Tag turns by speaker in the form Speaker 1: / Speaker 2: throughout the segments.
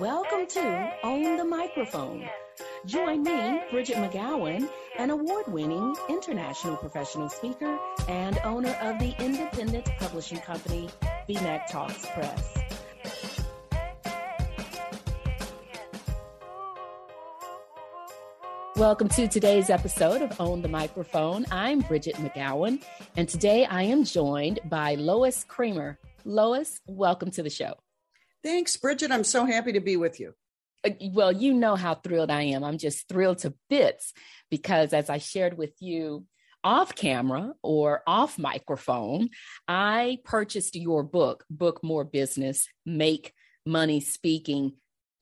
Speaker 1: Welcome to Own the Microphone. Join me, Bridgett McGowen, an award winning international professional speaker and owner of the independent publishing company, BMcTALKS Press. Welcome to today's episode of Own the Microphone. I'm Bridgett McGowen, and today I am joined by Lois Creamer. Lois, welcome to the show.
Speaker 2: Thanks, Bridgett. I'm so happy to be with you.
Speaker 1: Uh, well, you know how thrilled I am. I'm just thrilled to bits because, as I shared with you off camera or off microphone, I purchased your book, Book More Business, Make Money Speaking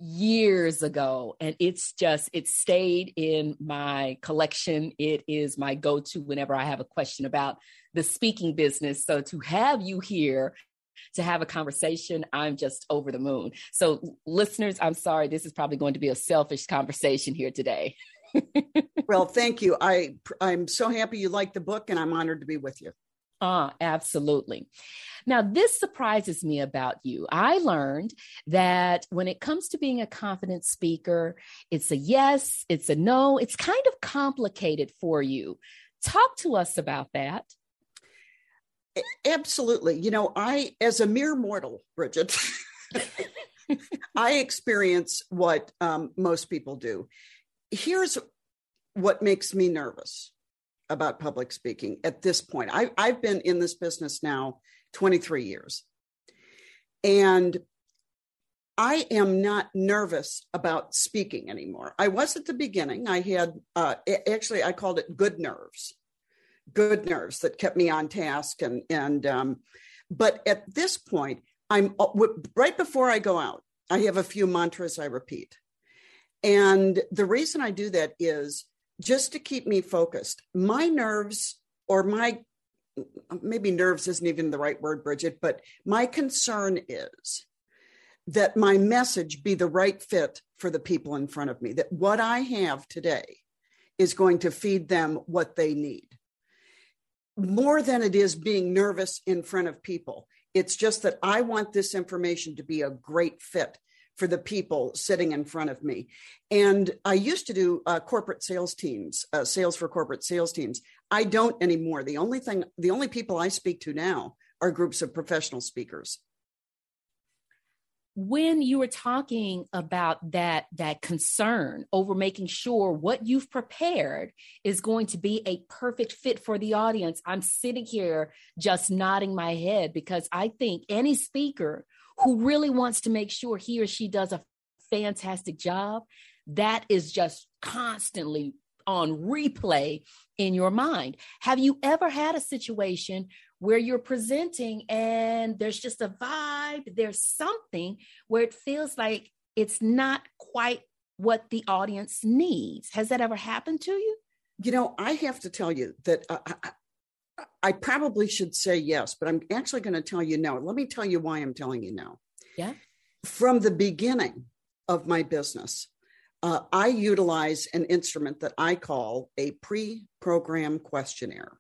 Speaker 1: years ago and it's just it stayed in my collection it is my go-to whenever i have a question about the speaking business so to have you here to have a conversation i'm just over the moon so listeners i'm sorry this is probably going to be a selfish conversation here today
Speaker 2: well thank you i i'm so happy you like the book and i'm honored to be with you
Speaker 1: Ah, absolutely. Now, this surprises me about you. I learned that when it comes to being a confident speaker, it's a yes, it's a no, it's kind of complicated for you. Talk to us about that.
Speaker 2: Absolutely. You know, I, as a mere mortal, Bridgett, I experience what um, most people do. Here's what makes me nervous about public speaking at this point. I, I've been in this business now 23 years. And I am not nervous about speaking anymore. I was at the beginning. I had, uh, actually, I called it good nerves, good nerves that kept me on task. And, and, um, but at this point, I'm uh, right before I go out, I have a few mantras I repeat. And the reason I do that is just to keep me focused. My nerves or my maybe nerves isn't even the right word, Bridgett, but my concern is that my message be the right fit for the people in front of me, that what I have today is going to feed them what they need. More than it is being nervous in front of people. It's just that I want this information to be a great fit for the people sitting in front of me. And I used to do uh, corporate sales teams, uh, sales for corporate sales teams. I don't anymore. The only thing, the only people I speak to now are groups of professional speakers.
Speaker 1: When you were talking about that that concern over making sure what you've prepared is going to be a perfect fit for the audience, I'm sitting here just nodding my head because I think any speaker who really wants to make sure he or she does a fantastic job, that is just constantly on replay in your mind. Have you ever had a situation where you're presenting and there's just a vibe, there's something where it feels like it's not quite what the audience needs? Has that ever happened to you?
Speaker 2: You know, I have to tell you that uh, I probably should say yes, but I'm actually going to tell you no. Let me tell you why I'm telling you no.
Speaker 1: Yeah.
Speaker 2: From the beginning of my business, uh, I utilize an instrument that I call a pre program questionnaire.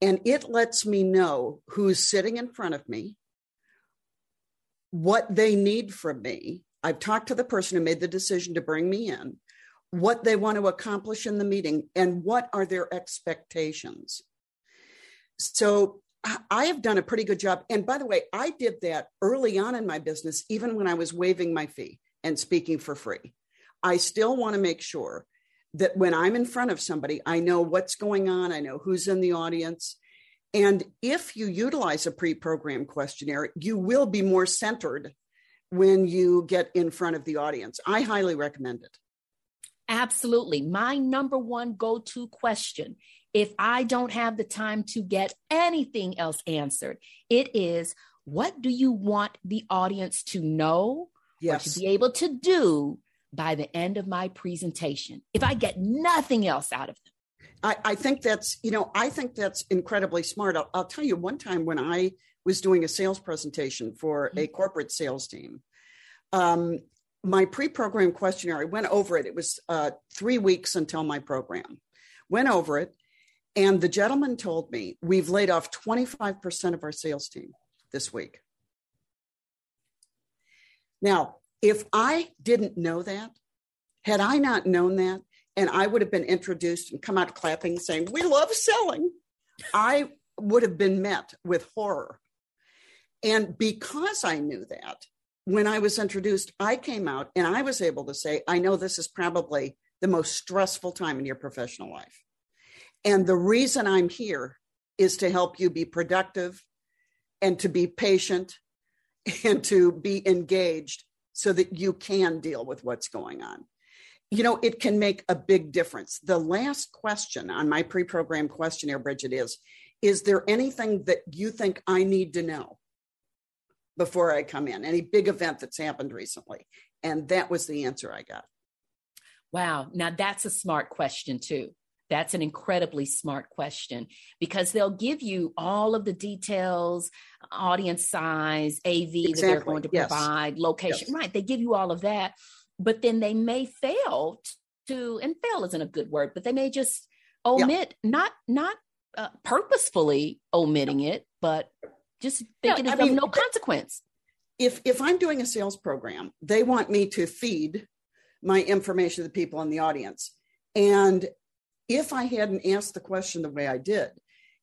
Speaker 2: And it lets me know who's sitting in front of me, what they need from me. I've talked to the person who made the decision to bring me in, what they want to accomplish in the meeting, and what are their expectations. So I have done a pretty good job. And by the way, I did that early on in my business, even when I was waiving my fee and speaking for free. I still want to make sure that when I'm in front of somebody, I know what's going on, I know who's in the audience. And if you utilize a pre programmed questionnaire, you will be more centered when you get in front of the audience. I highly recommend it.
Speaker 1: Absolutely. My number one go to question if I don't have the time to get anything else answered, it is what do you want the audience to know yes. or to be able to do by the end of my presentation if I get nothing else out of them?
Speaker 2: I, I think that's, you know, I think that's incredibly smart. I'll, I'll, tell you one time when I was doing a sales presentation for a mm-hmm. corporate sales team, um, my pre-program questionnaire, I went over it. It was uh, three weeks until my program. Went over it, and the gentleman told me we've laid off 25% of our sales team this week. Now, If I didn't know that, had I not known that, and I would have been introduced and come out clapping saying, We love selling, I would have been met with horror. And because I knew that, when I was introduced, I came out and I was able to say, I know this is probably the most stressful time in your professional life. And the reason I'm here is to help you be productive and to be patient and to be engaged so that you can deal with what's going on. You know, it can make a big difference. The last question on my pre programmed questionnaire, Bridgett, is Is there anything that you think I need to know before I come in? Any big event that's happened recently? And that was the answer I got.
Speaker 1: Wow. Now that's a smart question, too. That's an incredibly smart question because they'll give you all of the details, audience size, AV exactly. that they're going to yes. provide, location. Yes. Right. They give you all of that. But then they may fail to, and fail isn't a good word, but they may just omit, yeah. not, not uh, purposefully omitting it, but just thinking it's mean, of no consequence.
Speaker 2: If, if I'm doing a sales program, they want me to feed my information to the people in the audience. And if I hadn't asked the question the way I did,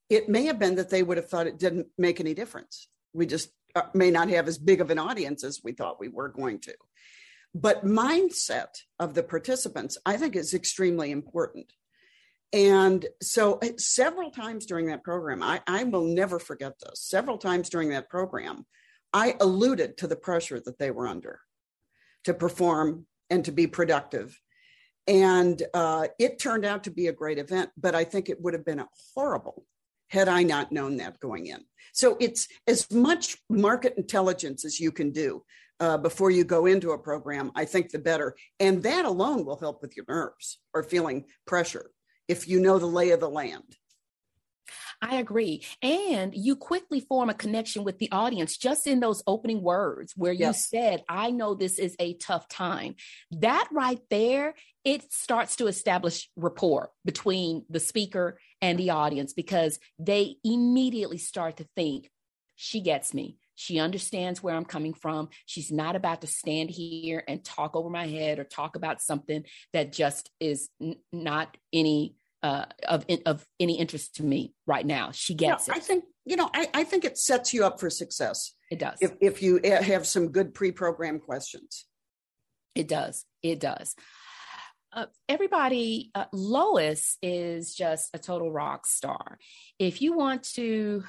Speaker 2: it may have been that they would have thought it didn't make any difference. We just uh, may not have as big of an audience as we thought we were going to. But mindset of the participants, I think, is extremely important. And so, uh, several times during that program, I, I will never forget this. Several times during that program, I alluded to the pressure that they were under to perform and to be productive and uh, it turned out to be a great event, but I think it would have been horrible had I not known that going in. So it's as much market intelligence as you can do uh, before you go into a program. I think the better. And that alone will help with your nerves or feeling pressure if you know the lay of the land.
Speaker 1: I agree. And you quickly form a connection with the audience just in those opening words where you yes. said, I know this is a tough time. That right there, it starts to establish rapport between the speaker and the audience because they immediately start to think, she gets me. She understands where I'm coming from. She's not about to stand here and talk over my head or talk about something that just is n- not any uh, of of any interest to me right now. She gets
Speaker 2: it. I think you know. I, I think it sets you up for success.
Speaker 1: It does.
Speaker 2: If if you have some good pre-programmed questions.
Speaker 1: It does. It does. Uh, everybody, uh, Lois is just a total rock star. If you want to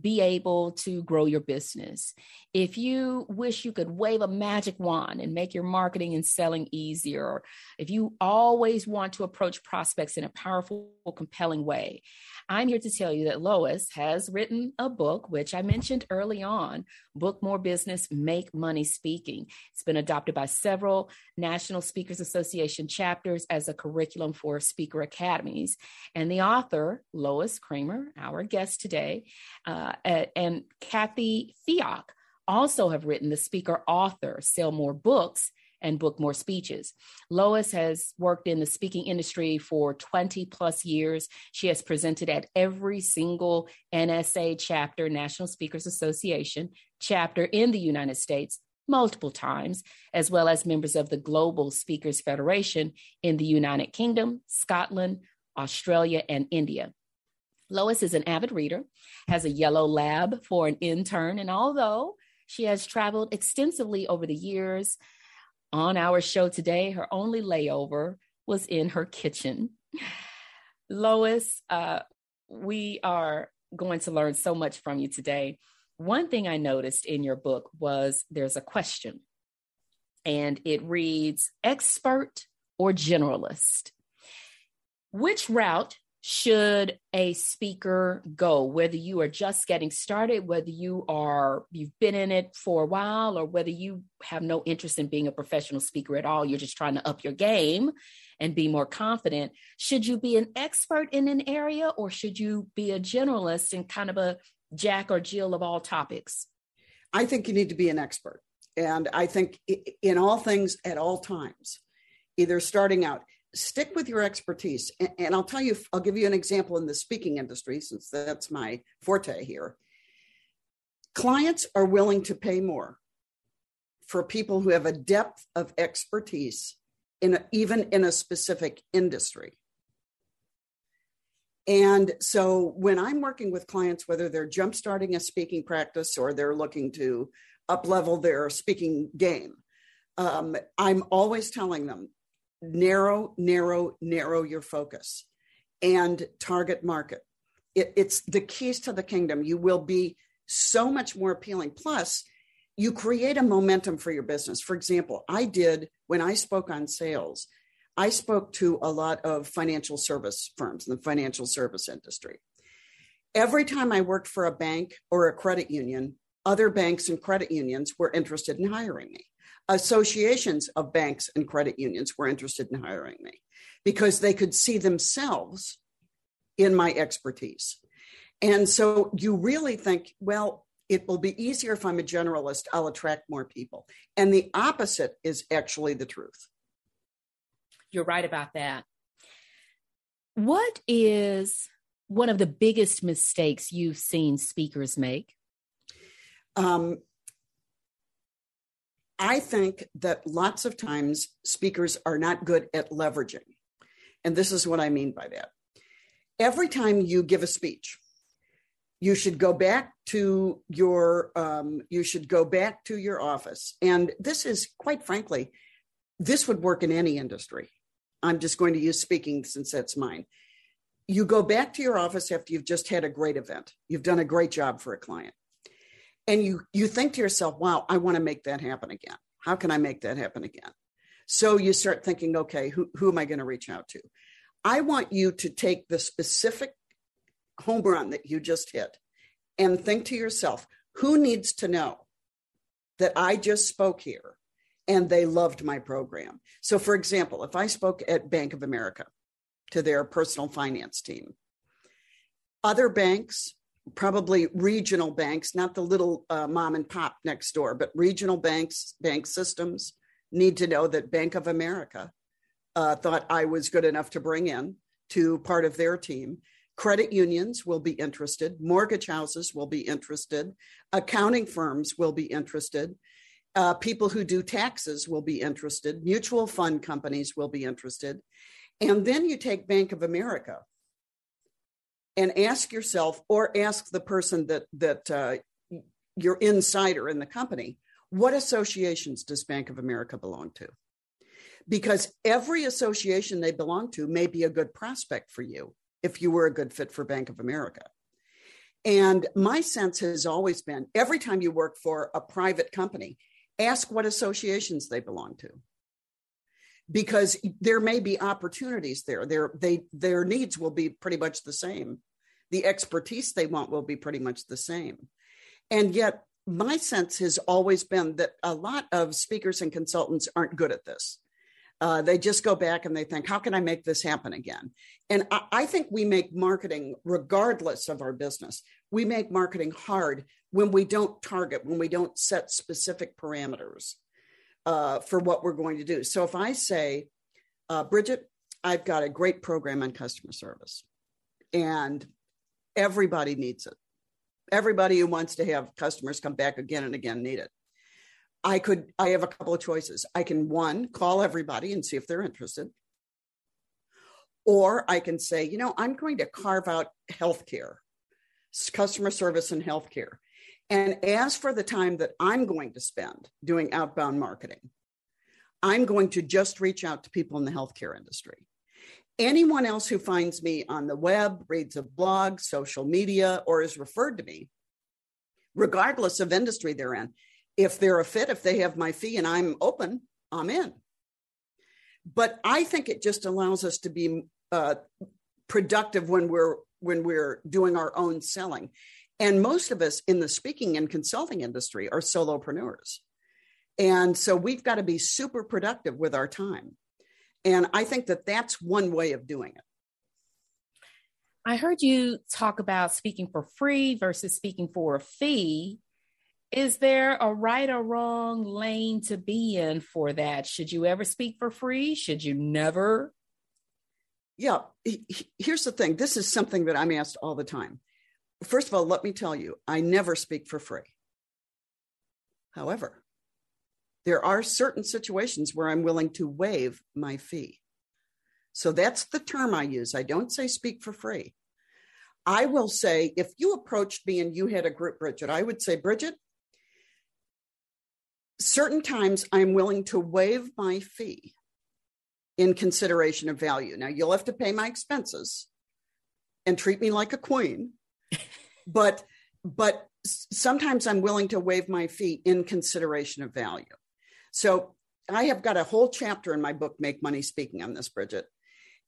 Speaker 1: be able to grow your business. If you wish you could wave a magic wand and make your marketing and selling easier, or if you always want to approach prospects in a powerful, compelling way, I'm here to tell you that Lois has written a book, which I mentioned early on Book More Business, Make Money Speaking. It's been adopted by several National Speakers Association chapters as a curriculum for speaker academies. And the author, Lois Creamer, our guest today, uh, and Kathy Fioc also have written the speaker author, Sell More Books and book more speeches. Lois has worked in the speaking industry for 20 plus years. She has presented at every single NSA chapter, National Speakers Association chapter in the United States multiple times, as well as members of the Global Speakers Federation in the United Kingdom, Scotland, Australia, and India. Lois is an avid reader, has a yellow lab for an intern, and although she has traveled extensively over the years, on our show today, her only layover was in her kitchen. Lois, uh, we are going to learn so much from you today. One thing I noticed in your book was there's a question, and it reads expert or generalist? Which route should a speaker go whether you are just getting started whether you are you've been in it for a while or whether you have no interest in being a professional speaker at all you're just trying to up your game and be more confident should you be an expert in an area or should you be a generalist and kind of a jack or jill of all topics?
Speaker 2: I think you need to be an expert. And i think in all things at all times either starting out stick with your expertise. And, and, I'll tell you, I'll give you an example in the speaking industry, since that's my forte here. Clients are willing to pay more for people who have a depth of expertise in a, even in a specific industry. And so when I'm working with clients, whether they're jumpstarting a speaking practice or they're looking to up level their speaking game, um, I'm always telling them narrow, narrow, narrow your focus and target market. It, it's the keys to the kingdom. You will be so much more appealing. Plus, you create a momentum for your business. For example, I did when I spoke on sales, I spoke to a lot of financial service firms in the financial service industry. Every time I worked for a bank or a credit union, other banks and credit unions were interested in hiring me. Associations of banks and credit unions were interested in hiring me because they could see themselves in my expertise. And so you really think, well, it will be easier if I'm a generalist, I'll attract more people. And the opposite is actually the truth.
Speaker 1: You're right about that. What is one of the biggest mistakes you've seen speakers make? Um,
Speaker 2: I think that lots of times speakers are not good at leveraging. And this is what I mean by that. Every time you give a speech, you should go back to your um, you should go back to your office. And this is quite frankly this would work in any industry. I'm just going to use speaking since that's mine. You go back to your office after you've just had a great event. You've done a great job for a client and you you think to yourself wow i want to make that happen again. How can i make that happen again? So you start thinking okay who, who am i going to reach out to? I want you to take the specific home run that you just hit and think to yourself, who needs to know that I just spoke here and they loved my program? So, for example, if I spoke at Bank of America to their personal finance team, other banks, probably regional banks, not the little uh, mom and pop next door, but regional banks, bank systems need to know that Bank of America uh, thought I was good enough to bring in to part of their team. Credit unions will be interested, mortgage houses will be interested, accounting firms will be interested, uh, people who do taxes will be interested, mutual fund companies will be interested. And then you take Bank of America and ask yourself, or ask the person that, that uh, your insider in the company, what associations does Bank of America belong to? Because every association they belong to may be a good prospect for you if you were a good fit for Bank of America. And my sense has always been every time you work for a private company, ask what associations they belong to. Because there may be opportunities there. Their, they, their needs will be pretty much the same. The expertise they want will be pretty much the same. And yet, my sense has always been that a lot of speakers and consultants aren't good at this. Uh, they just go back and they think, how can I make this happen again? And I, I think we make marketing, regardless of our business, we make marketing hard when we don't target, when we don't set specific parameters uh, for what we're going to do. So if I say, uh, Bridgett, I've got a great program on customer service, and everybody needs it. Everybody who wants to have customers come back again and again need it. I could, I have a couple of choices. I can one, call everybody and see if they're interested. Or I can say, you know, I'm going to carve out healthcare, customer service and healthcare. And as for the time that I'm going to spend doing outbound marketing, I'm going to just reach out to people in the healthcare industry. Anyone else who finds me on the web, reads a blog, social media, or is referred to me, regardless of industry they're in, if they're a fit, if they have my fee and I'm open, I'm in. But I think it just allows us to be uh, productive when we're when we're doing our own selling. And most of us in the speaking and consulting industry are solopreneurs. And so we've got to be super productive with our time. And I think that that's one way of doing it.
Speaker 1: I heard you talk about speaking for free versus speaking for a fee is there a right or wrong lane to be in for that? Should you ever speak for free? Should you never?
Speaker 2: Yeah, here's the thing this is something that I'm asked all the time. First of all, let me tell you, I never speak for free. However, there are certain situations where I'm willing to waive my fee. So that's the term I use. I don't say speak for free. I will say, if you approached me and you had a group, Bridgett, I would say, Bridgett, certain times I'm willing to waive my fee in consideration of value. Now, you'll have to pay my expenses and treat me like a queen. But but sometimes I'm willing to waive my fee in consideration of value. So I have got a whole chapter in my book, Make Money Speaking, on this, Bridgett.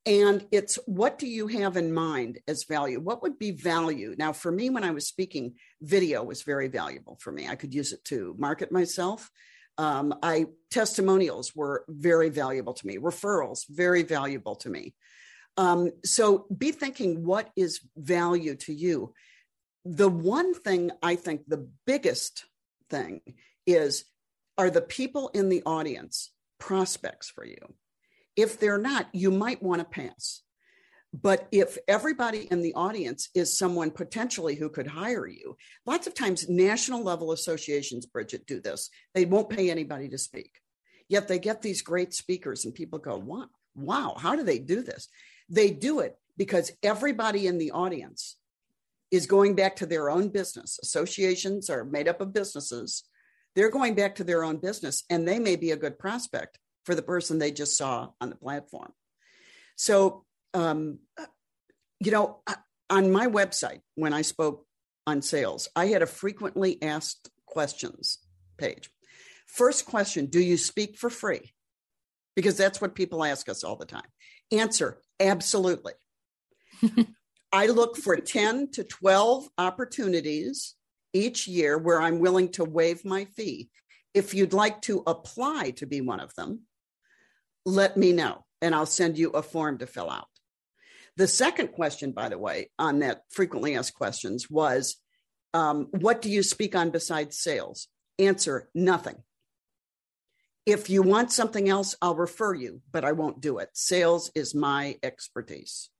Speaker 2: And it's what do you have in mind as value? What would be value? Now, for me, when I was speaking, video was very valuable for me. I could use it to market myself. Um, I testimonials were very valuable to me. Referrals very valuable to me. Um, so be thinking what is value to you. The one thing I think the biggest thing is are the people in the audience prospects for you? If they're not, you might want to pass. But if everybody in the audience is someone potentially who could hire you, lots of times national level associations, Bridgett, do this. They won't pay anybody to speak. Yet they get these great speakers, and people go, wow, wow, how do they do this? They do it because everybody in the audience is going back to their own business. Associations are made up of businesses. They're going back to their own business, and they may be a good prospect for the person they just saw on the platform. So, um, you know, on my website, when I spoke on sales, I had a frequently asked questions page. First question Do you speak for free? Because that's what people ask us all the time. Answer Absolutely. I look for 10 to 12 opportunities each year where I'm willing to waive my fee. If you'd like to apply to be one of them, let me know and I'll send you a form to fill out. The second question, by the way, on that frequently asked questions was um, What do you speak on besides sales? Answer nothing. If you want something else, I'll refer you, but I won't do it. Sales is my expertise.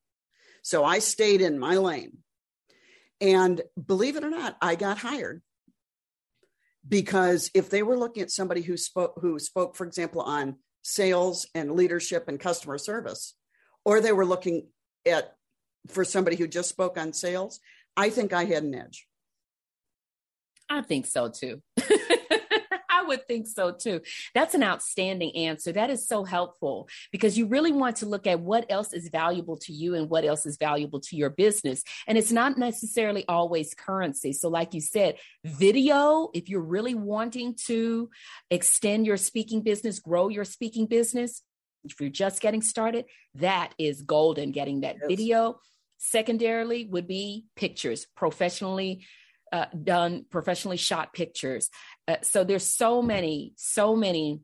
Speaker 2: So I stayed in my lane. And believe it or not, I got hired because if they were looking at somebody who spoke who spoke for example on sales and leadership and customer service, or they were looking at for somebody who just spoke on sales, I think I had an edge.
Speaker 1: I think so too. I would think so too. That's an outstanding answer. That is so helpful because you really want to look at what else is valuable to you and what else is valuable to your business. And it's not necessarily always currency. So, like you said, video, if you're really wanting to extend your speaking business, grow your speaking business, if you're just getting started, that is golden getting that yes. video. Secondarily, would be pictures, professionally uh, done, professionally shot pictures. Uh, so there's so many, so many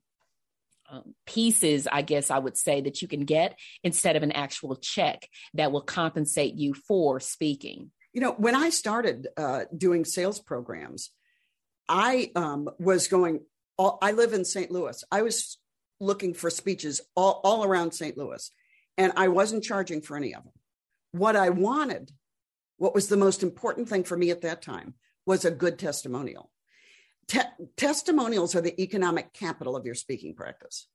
Speaker 1: um, pieces, I guess I would say, that you can get instead of an actual check that will compensate you for speaking.
Speaker 2: You know, when I started uh, doing sales programs, I um, was going. All, I live in St. Louis. I was looking for speeches all, all around St. Louis, and I wasn't charging for any of them. What I wanted, what was the most important thing for me at that time, was a good testimonial. Te- testimonials are the economic capital of your speaking practice.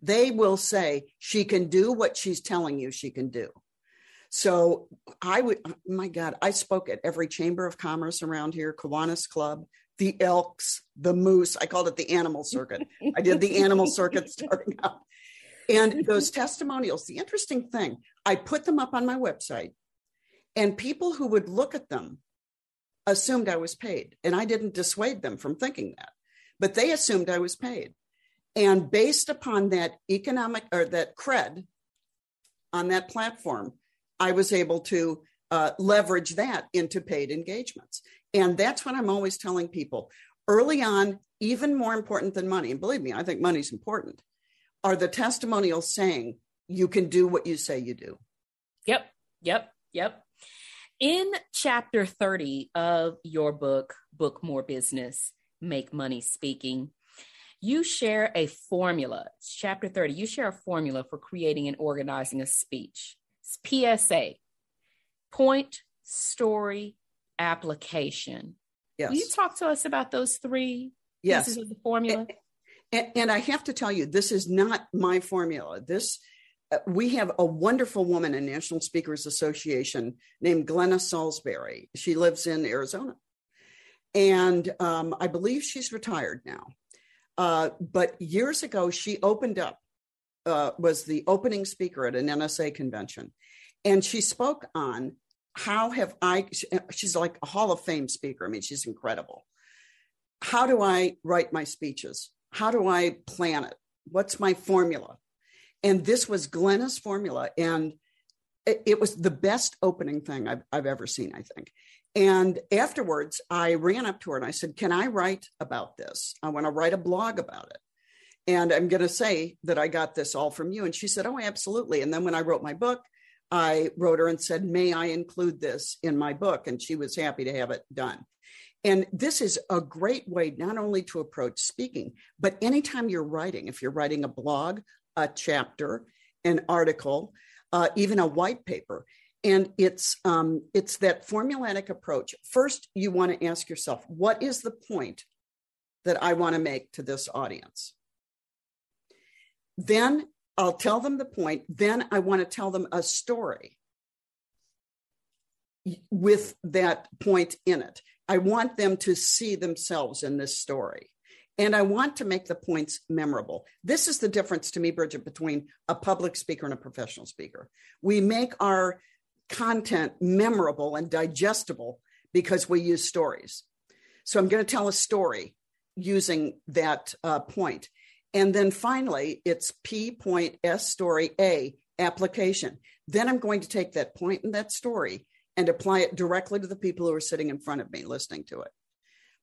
Speaker 2: They will say she can do what she's telling you she can do. So I would, my God, I spoke at every chamber of commerce around here, Kiwanis Club, the Elks, the Moose. I called it the animal circuit. I did the animal circuit starting out. And those testimonials, the interesting thing, I put them up on my website, and people who would look at them assumed I was paid. And I didn't dissuade them from thinking that, but they assumed I was paid. And based upon that economic or that cred on that platform, I was able to uh, leverage that into paid engagements. And that's what I'm always telling people early on, even more important than money. And believe me, I think money's important, are the testimonials saying you can do what you say you do.
Speaker 1: Yep. Yep. Yep. In chapter 30 of your book, Book More Business, Make Money Speaking, you share a formula. It's chapter 30. You share a formula for creating and organizing a speech. It's PSA point, story, application. Yes. Will you talk to us about those three
Speaker 2: yes.
Speaker 1: pieces of the formula?
Speaker 2: And, and I have to tell you, this is not my formula. This we have a wonderful woman in National Speakers Association named Glenna Salisbury. She lives in Arizona, and um, I believe she's retired now. Uh, but years ago, she opened up, uh, was the opening speaker at an NSA convention, and she spoke on how have I. She's like a Hall of Fame speaker. I mean, she's incredible. How do I write my speeches? How do I plan it? What's my formula? And this was Glenna's formula. And it, it was the best opening thing I've, I've ever seen, I think. And afterwards, I ran up to her and I said, Can I write about this? I want to write a blog about it. And I'm going to say that I got this all from you. And she said, Oh, absolutely. And then when I wrote my book, I wrote her and said, May I include this in my book? And she was happy to have it done. And this is a great way not only to approach speaking, but anytime you're writing, if you're writing a blog, a chapter, an article, uh, even a white paper, and it's um, it's that formulatic approach. First, you want to ask yourself, what is the point that I want to make to this audience? Then I'll tell them the point. Then I want to tell them a story with that point in it. I want them to see themselves in this story. And I want to make the points memorable. This is the difference to me, Bridgett, between a public speaker and a professional speaker. We make our content memorable and digestible because we use stories. So I'm going to tell a story using that uh, point. And then finally, it's P point S story A application. Then I'm going to take that point in that story and apply it directly to the people who are sitting in front of me listening to it.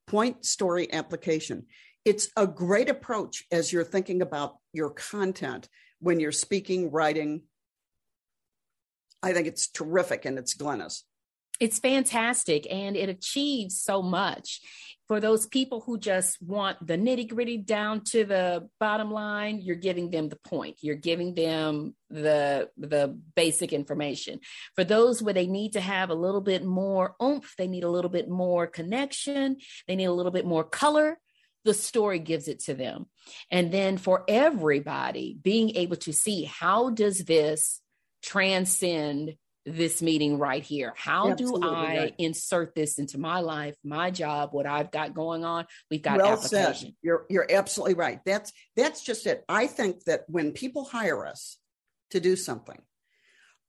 Speaker 2: Point story application. It's a great approach as you're thinking about your content when you're speaking, writing. I think it's terrific and it's Glenna's.
Speaker 1: It's fantastic and it achieves so much for those people who just want the nitty gritty down to the bottom line. You're giving them the point. You're giving them the the basic information. For those where they need to have a little bit more oomph they need a little bit more connection. They need a little bit more color the story gives it to them and then for everybody being able to see how does this transcend this meeting right here. How Absolutely do I right. insert this into my life, my job, what I've got going on? We've got well application.
Speaker 2: Said. You're you're absolutely right. That's that's just it. I think that when people hire us to do something,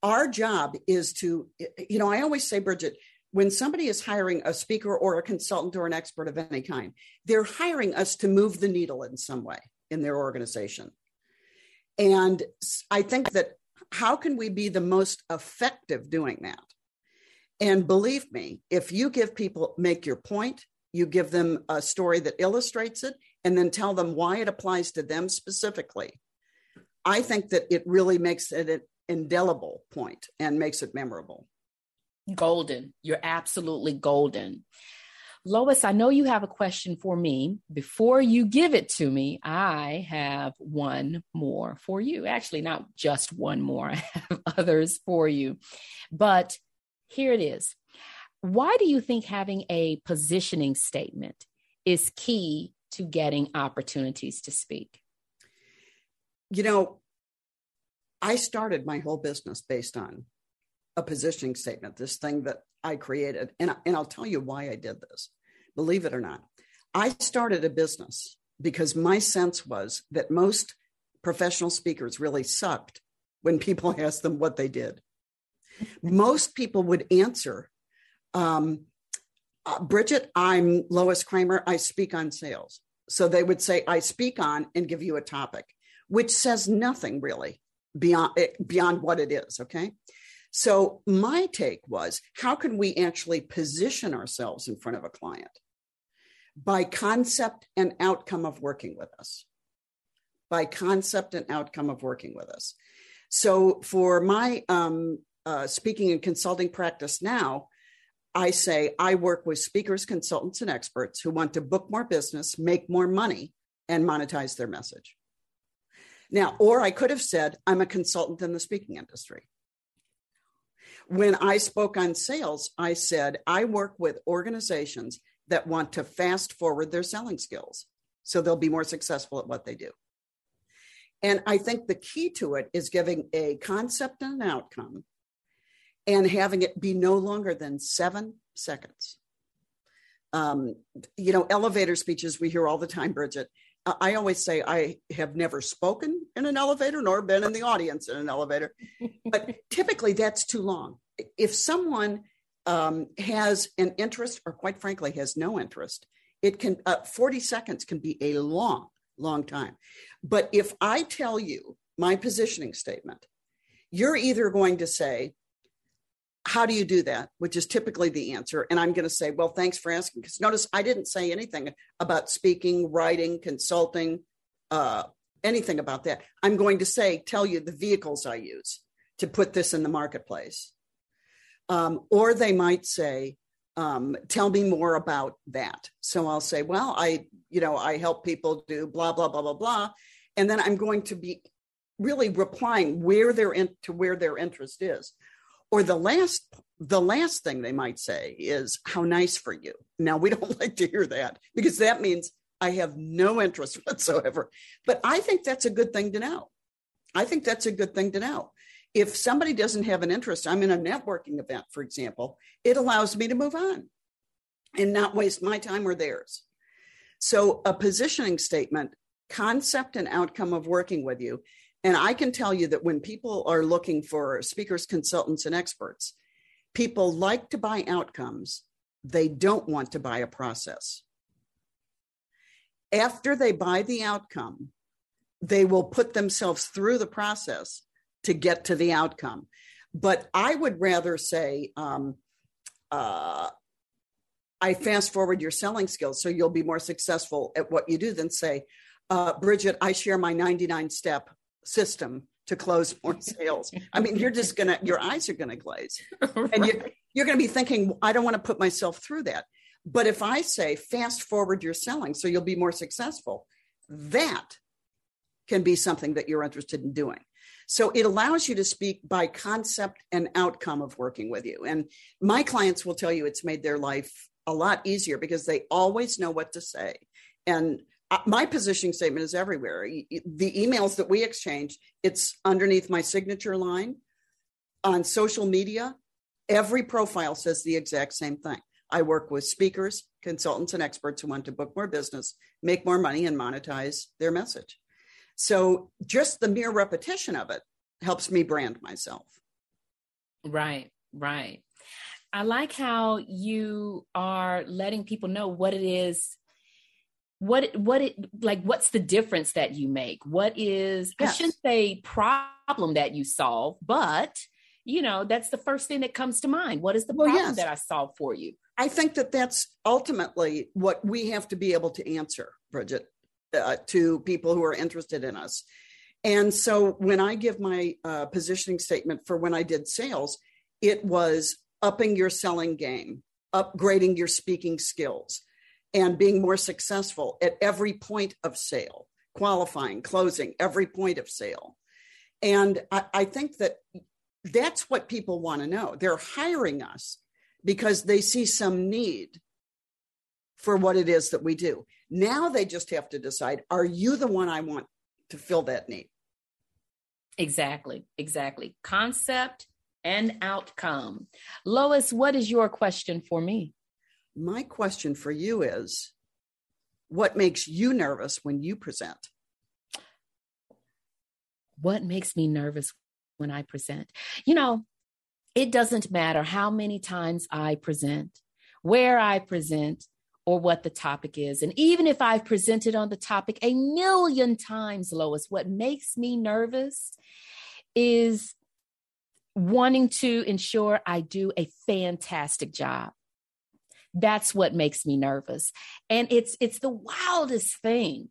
Speaker 2: our job is to, you know, I always say, Bridgett, when somebody is hiring a speaker or a consultant or an expert of any kind, they're hiring us to move the needle in some way in their organization. And I think that how can we be the most effective doing that? And believe me, if you give people, make your point, you give them a story that illustrates it, and then tell them why it applies to them specifically, I think that it really makes it an indelible point and makes it memorable.
Speaker 1: Golden. You're absolutely golden. Lois, I know you have a question for me. Before you give it to me, I have one more for you. Actually, not just one more, I have others for you. But here it is. Why do you think having a positioning statement is key to getting opportunities to speak?
Speaker 2: You know, I started my whole business based on a positioning statement, this thing that I created. And, and I'll tell you why I did this, believe it or not. I started a business because my sense was that most professional speakers really sucked when people asked them what they did. most people would answer, um, uh, Bridgett, I'm Lois Creamer. I speak on sales. So they would say, I speak on and give you a topic, which says nothing really beyond, eh, beyond what it is. Okay. So my take was how can we actually position ourselves in front of a client by concept and outcome of working with us? By concept and outcome of working with us. So for my um, uh, speaking and consulting practice now, I say I work with speakers, consultants, and experts who want to book more business, make more money, and monetize their message. Now, or I could have said, I'm a consultant in the speaking industry. When I spoke on sales, I said, I work with organizations that want to fast forward their selling skills. so they'll be more successful at what they do. And I think the key to it is giving a concept and an outcome and having it be no longer than seven seconds. Um, you know, elevator speeches we hear all the time, Bridgett. I always say I have never spoken in an elevator nor been in the audience in an elevator, but typically that's too long. If someone um, has an interest, or quite frankly, has no interest, it can uh, 40 seconds can be a long, long time. But if I tell you my positioning statement, you're either going to say, how do you do that? Which is typically the answer. And I'm going to say, well, thanks for asking. Because notice I didn't say anything about speaking, writing, consulting, uh, anything about that. I'm going to say, tell you the vehicles I use to put this in the marketplace. Um, or they might say, um, tell me more about that. So I'll say, well, I, you know, I help people do blah, blah, blah, blah, blah. And then I'm going to be really replying where they're in to where their interest is or the last the last thing they might say is how nice for you. Now we don't like to hear that because that means i have no interest whatsoever. But i think that's a good thing to know. I think that's a good thing to know. If somebody doesn't have an interest i'm in a networking event for example it allows me to move on and not waste my time or theirs. So a positioning statement concept and outcome of working with you and I can tell you that when people are looking for speakers, consultants, and experts, people like to buy outcomes. They don't want to buy a process. After they buy the outcome, they will put themselves through the process to get to the outcome. But I would rather say, um, uh, I fast forward your selling skills so you'll be more successful at what you do than say, uh, Bridgett, I share my 99 step system to close more sales. I mean, you're just gonna, your eyes are gonna glaze, right. and you, you're gonna be thinking, I don't want to put myself through that. But if I say fast forward your selling so you'll be more successful, that can be something that you're interested in doing. So it allows you to speak by concept and outcome of working with you. And my clients will tell you it's made their life a lot easier because they always know what to say. And my positioning statement is everywhere. The emails that we exchange, it's underneath my signature line on social media. Every profile says the exact same thing. I work with speakers, consultants, and experts who want to book more business, make more money, and monetize their message. So just the mere repetition of it helps me brand myself.
Speaker 1: Right, right. I like how you are letting people know what it is what what it like what's the difference that you make what is yes. i shouldn't say problem that you solve but you know that's the first thing that comes to mind what is the well, problem yes. that i solve for you
Speaker 2: i think that that's ultimately what we have to be able to answer bridgett uh, to people who are interested in us and so when i give my uh, positioning statement for when i did sales it was upping your selling game upgrading your speaking skills and being more successful at every point of sale, qualifying, closing, every point of sale. And I, I think that that's what people want to know. They're hiring us because they see some need for what it is that we do. Now they just have to decide are you the one I want to fill that need?
Speaker 1: Exactly, exactly. Concept and outcome. Lois, what is your question for me?
Speaker 2: My question for you is what makes you nervous when you present?
Speaker 1: What makes me nervous when I present? You know, it doesn't matter how many times I present, where I present, or what the topic is. And even if I've presented on the topic a million times, Lois, what makes me nervous is wanting to ensure I do a fantastic job that's what makes me nervous. And it's it's the wildest thing.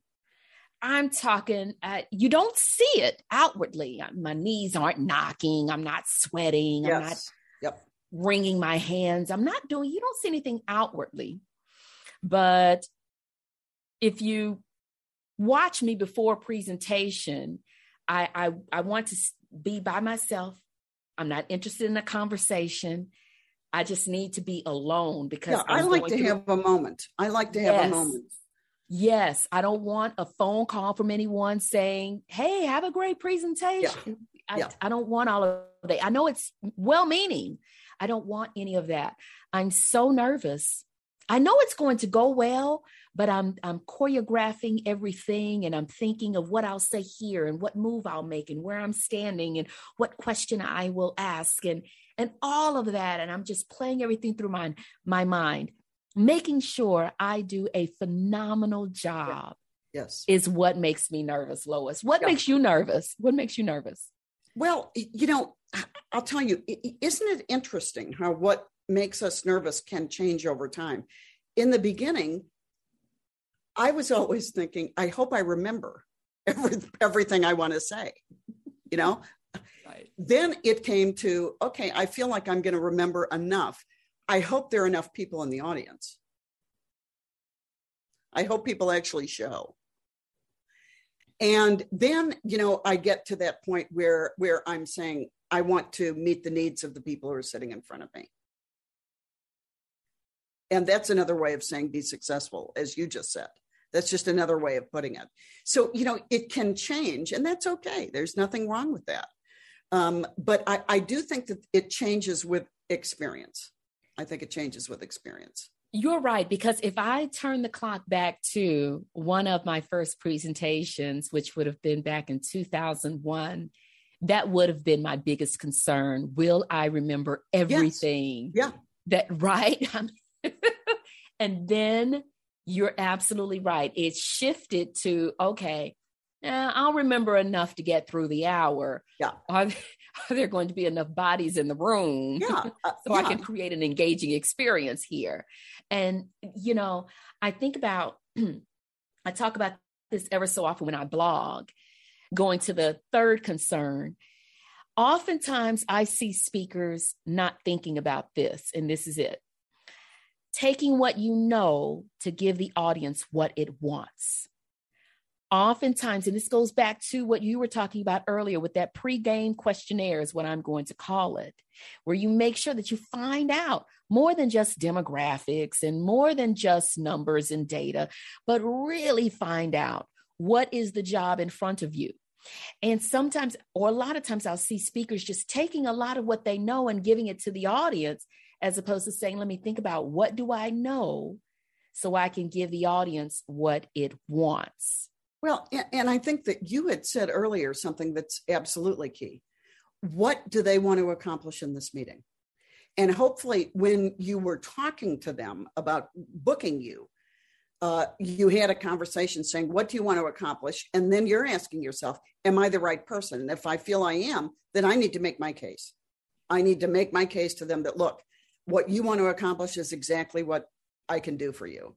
Speaker 1: I'm talking uh, you don't see it outwardly. My knees aren't knocking. I'm not sweating. Yes. i'm not yep. wringing my hands. I'm not doing you don't see anything outwardly. But if you watch me before presentation I, I i want to be by myself. I'm not interested in a conversation I just need to be alone because
Speaker 2: yeah, I like to have a moment. I like to have yes. a moment.
Speaker 1: Yes, I don't want a phone call from anyone saying, "Hey, have a great presentation." Yeah. I, yeah. I don't want all of that. I know it's well-meaning. I don't want any of that. I'm so nervous. I know it's going to go well, but I'm I'm choreographing everything and I'm thinking of what I'll say here and what move I'll make and where I'm standing and what question I will ask and and all of that and I'm just playing everything through my my mind making sure I do a phenomenal job.
Speaker 2: Yes.
Speaker 1: Is what makes me nervous, Lois. What yeah. makes you nervous? What makes you nervous?
Speaker 2: Well, you know, I'll tell you, isn't it interesting how what makes us nervous can change over time? In the beginning, I was always thinking, I hope I remember every, everything I want to say, you know? Right. Then it came to, okay, I feel like I'm going to remember enough I hope there are enough people in the audience. I hope people actually show. And then, you know, I get to that point where where I'm saying I want to meet the needs of the people who are sitting in front of me. And that's another way of saying be successful, as you just said. That's just another way of putting it. So, you know, it can change, and that's okay. There's nothing wrong with that. Um, but I, I do think that it changes with experience. I think it changes with experience.
Speaker 1: You're right, because if I turn the clock back to one of my first presentations, which would have been back in 2001, that would have been my biggest concern. Will I remember everything?
Speaker 2: Yes. Yeah.
Speaker 1: That, right? and then you're absolutely right. It shifted to, okay, eh, I'll remember enough to get through the hour.
Speaker 2: Yeah.
Speaker 1: Are, are there going to be enough bodies in the room
Speaker 2: yeah, uh,
Speaker 1: so
Speaker 2: yeah.
Speaker 1: I can create an engaging experience here? And, you know, I think about, I talk about this ever so often when I blog, going to the third concern. Oftentimes I see speakers not thinking about this, and this is it taking what you know to give the audience what it wants oftentimes, and this goes back to what you were talking about earlier with that pre-game questionnaire, is what I'm going to call it, where you make sure that you find out more than just demographics and more than just numbers and data, but really find out what is the job in front of you. And sometimes, or a lot of times, I'll see speakers just taking a lot of what they know and giving it to the audience, as opposed to saying, let me think about what do I know so I can give the audience what it wants.
Speaker 2: Well, and I think that you had said earlier something that's absolutely key. What do they want to accomplish in this meeting? And hopefully, when you were talking to them about booking you, uh, you had a conversation saying, What do you want to accomplish? And then you're asking yourself, Am I the right person? And if I feel I am, then I need to make my case. I need to make my case to them that, look, what you want to accomplish is exactly what I can do for you.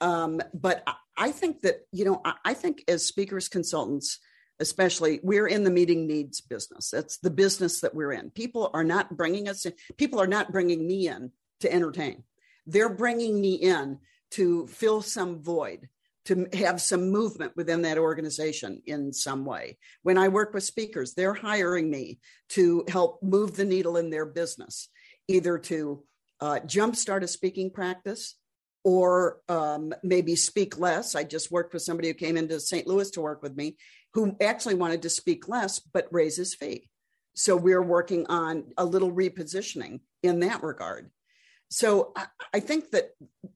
Speaker 2: Um, but I think that, you know, I think as speakers consultants, especially we're in the meeting needs business. That's the business that we're in. People are not bringing us in, people are not bringing me in to entertain. They're bringing me in to fill some void, to have some movement within that organization in some way. When I work with speakers, they're hiring me to help move the needle in their business, either to uh, jumpstart a speaking practice, or um, maybe speak less. I just worked with somebody who came into St. Louis to work with me who actually wanted to speak less but raise his fee. So we're working on a little repositioning in that regard. So I think that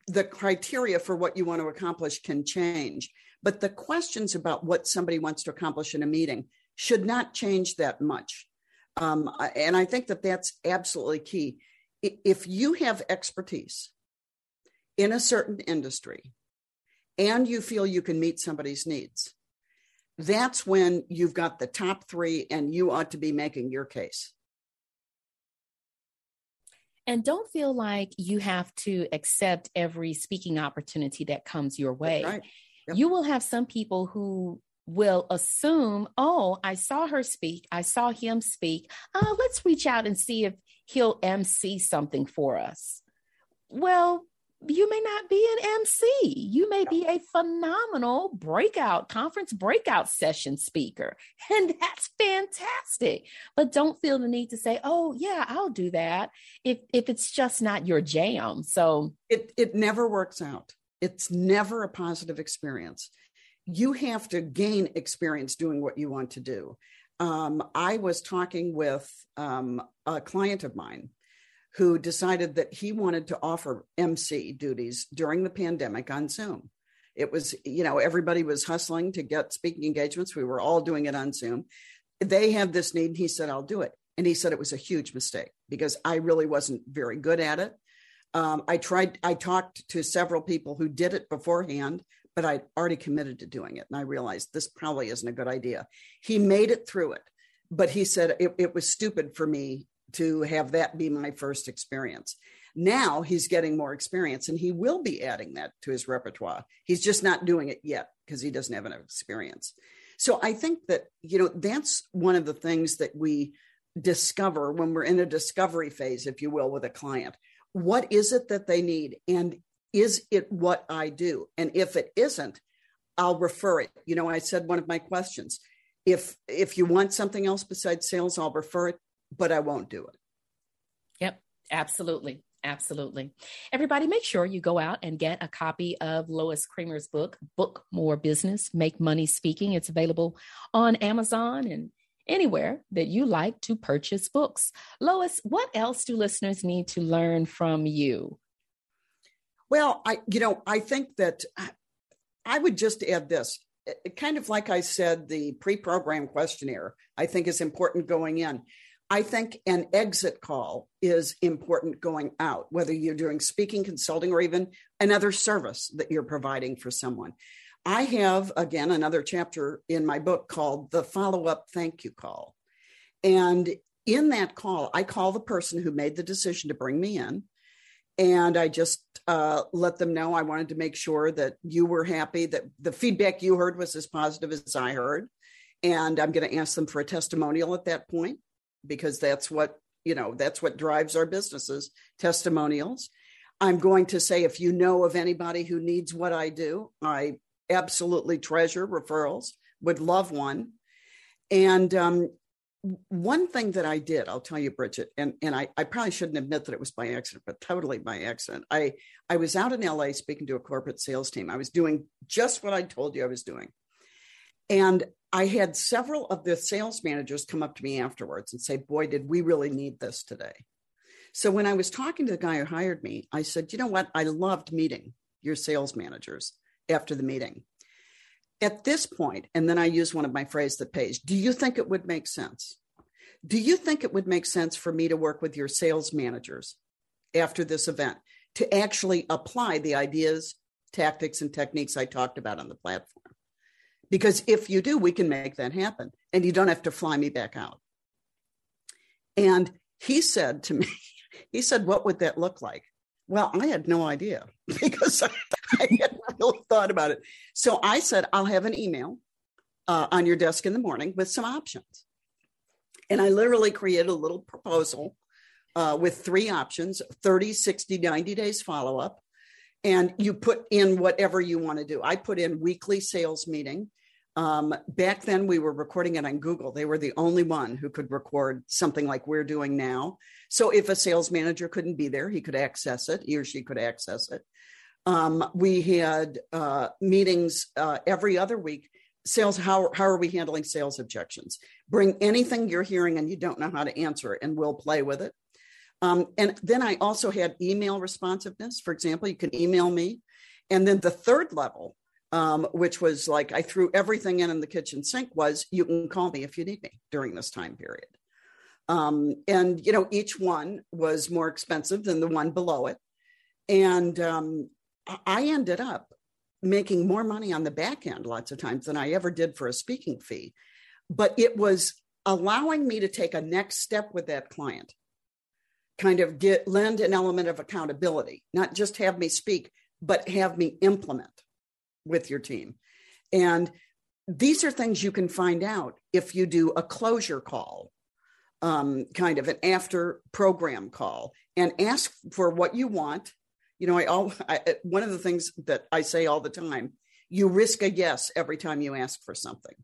Speaker 2: the criteria for what you want to accomplish can change, but the questions about what somebody wants to accomplish in a meeting should not change that much. Um, and I think that that's absolutely key. If you have expertise in a certain industry and you feel you can meet somebody's needs, that's when you've got the top three and you ought to be making your case.
Speaker 1: And don't feel like you have to accept every speaking opportunity that comes your way. Right. Yep. You will have some people who will assume, oh, I saw her speak, I saw him speak. Uh, let's reach out and see if he'll MC something for us. Well, you may not be an MC. You may be a phenomenal breakout conference breakout session speaker. And that's fantastic. But don't feel the need to say, "Oh, yeah, I'll do that." If if it's just not your jam. So
Speaker 2: it it never works out. It's never a positive experience. You have to gain experience doing what you want to do. Um, I was talking with um, a client of mine who decided that he wanted to offer MC duties during the pandemic on Zoom. It was, you know, everybody was hustling to get speaking engagements. We were all doing it on Zoom. They had this need. And he said, I'll do it. And he said it was a huge mistake because I really wasn't very good at it. Um, I tried, I talked to several people who did it beforehand, but I'd already committed to doing it. And I realized this probably isn't a good idea. He made it through it, but he said it, it was stupid for me to have that be my first experience. Now he's getting more experience and he will be adding that to his repertoire. He's just not doing it yet because he doesn't have enough experience. So I think that, you know, that's one of the things that we discover when we're in a discovery phase, if you will, with a client. What is it that they need? And is it what I do? And if it isn't, I'll refer it. You know, I said one of my questions. If if you want something else besides sales, I'll refer it, but I won't do it.
Speaker 1: Yep, absolutely. Absolutely. Everybody, make sure you go out and get a copy of Lois Creamer's book, Book More Business, Make Money Speaking. It's available on Amazon and anywhere that you like to purchase books. Lois, what else do listeners need to learn from you?
Speaker 2: Well, I, you know, I think that I would just add this. It, kind of like I said, the pre program questionnaire, I think is important going in. I think an exit call is important going out, whether you're doing speaking, consulting, or even another service that you're providing for someone. I have, again, another chapter in my book called The Follow Up Thank You Call. And in that call, I call the person who made the decision to bring me in. And I just uh, let them know I wanted to make sure that you were happy, that the feedback you heard was as positive as I heard. And I'm going to ask them for a testimonial at that point because that's what you know that's what drives our businesses testimonials. I'm going to say if you know of anybody who needs what i do i absolutely treasure referrals would love one. And um, one thing that i did i'll tell you bridgett and, and I, I probably shouldn't admit that it was by accident but totally by accident. I i was out in la speaking to a corporate sales team. I was doing just what i told you i was doing. And I had several of the sales managers come up to me afterwards and say, Boy, did we really need this today. So when I was talking to the guy who hired me, I said, You know what? I loved meeting your sales managers after the meeting. At this point, and then I use one of my phrases that pays, do you think it would make sense? Do you think it would make sense for me to work with your sales managers after this event to actually apply the ideas, tactics, and techniques I talked about on the platform? Because if you do, we can make that happen. And you don't have to fly me back out. And he said to me, he said, What would that look like? Well, I had no idea because I, hadn't really thought about it. So I said, I'll have an email uh, on your desk in the morning with some options. And I literally created a little proposal uh, with three options 30, 60, 90 days follow up. And you put in whatever you want to do. I put in weekly sales meeting, um, back then, we were recording it on Google. They were the only one who could record something like we're doing now. So if a sales manager couldn't be there, he could access it, he or she could access it. Um, we had uh, meetings uh, every other week. Sales, how, how are we handling sales objections? Bring anything you're hearing and you don't know how to answer and we'll play with it. Um, and then I also had email responsiveness. For example, you can email me. And then the third level um, which was like I threw everything in in the kitchen sink, was you can call me if you need me during this time period. Um, and, you know, each one was more expensive than the one below it. And um, I ended up making more money on the back end lots of times than I ever did for a speaking fee. But it was allowing me to take a next step with that client, kind of get lend an element of accountability, not just have me speak, but have me implement with your team. And these are things you can find out if you do a closure call, um, kind of an after program call, and ask for what you want. You know, I, all, I one of the things that I say all the time: you risk a yes every time you ask for something.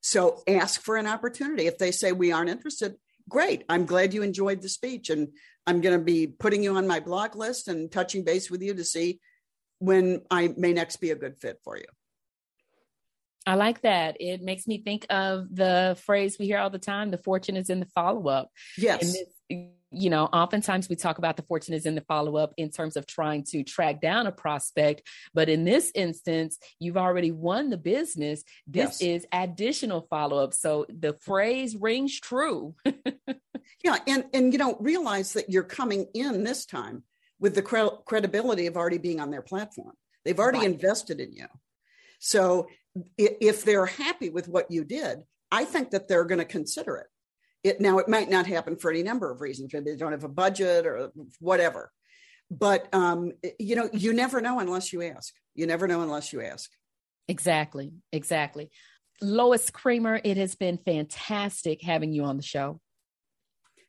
Speaker 2: So ask for an opportunity. If they say we aren't interested, great. I'm glad you enjoyed the speech, and I'm going to be putting you on my blog list and touching base with you to see when I may next be a good fit for you.
Speaker 1: I like that. It makes me think of the phrase we hear all the time the fortune is in the follow up.
Speaker 2: Yes.
Speaker 1: This, you know, oftentimes we talk about the fortune is in the follow up in terms of trying to track down a prospect. But in this instance, you've already won the business. This yes. is additional follow up. So the phrase rings true.
Speaker 2: yeah. And, and, you know, realize that you're coming in this time with the cre- credibility of already being on their platform. They've already right. invested in you. So if they're happy with what you did, I think that they're going to consider it. It now it might not happen for any number of reasons. Maybe they don't have a budget or whatever. But um, you know, you never know unless you ask. You never know unless you ask.
Speaker 1: Exactly. Exactly. Lois Creamer, it has been fantastic having you on the show.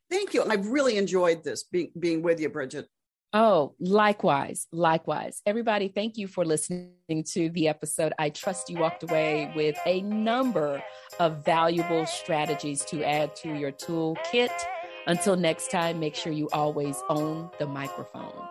Speaker 2: Thank you. I've really enjoyed this being being with you, Bridgett.
Speaker 1: Oh, likewise, likewise. Everybody, thank you for listening to the episode. I trust you walked away with a number of valuable strategies to add to your toolkit. Until next time, make sure you always own the microphone.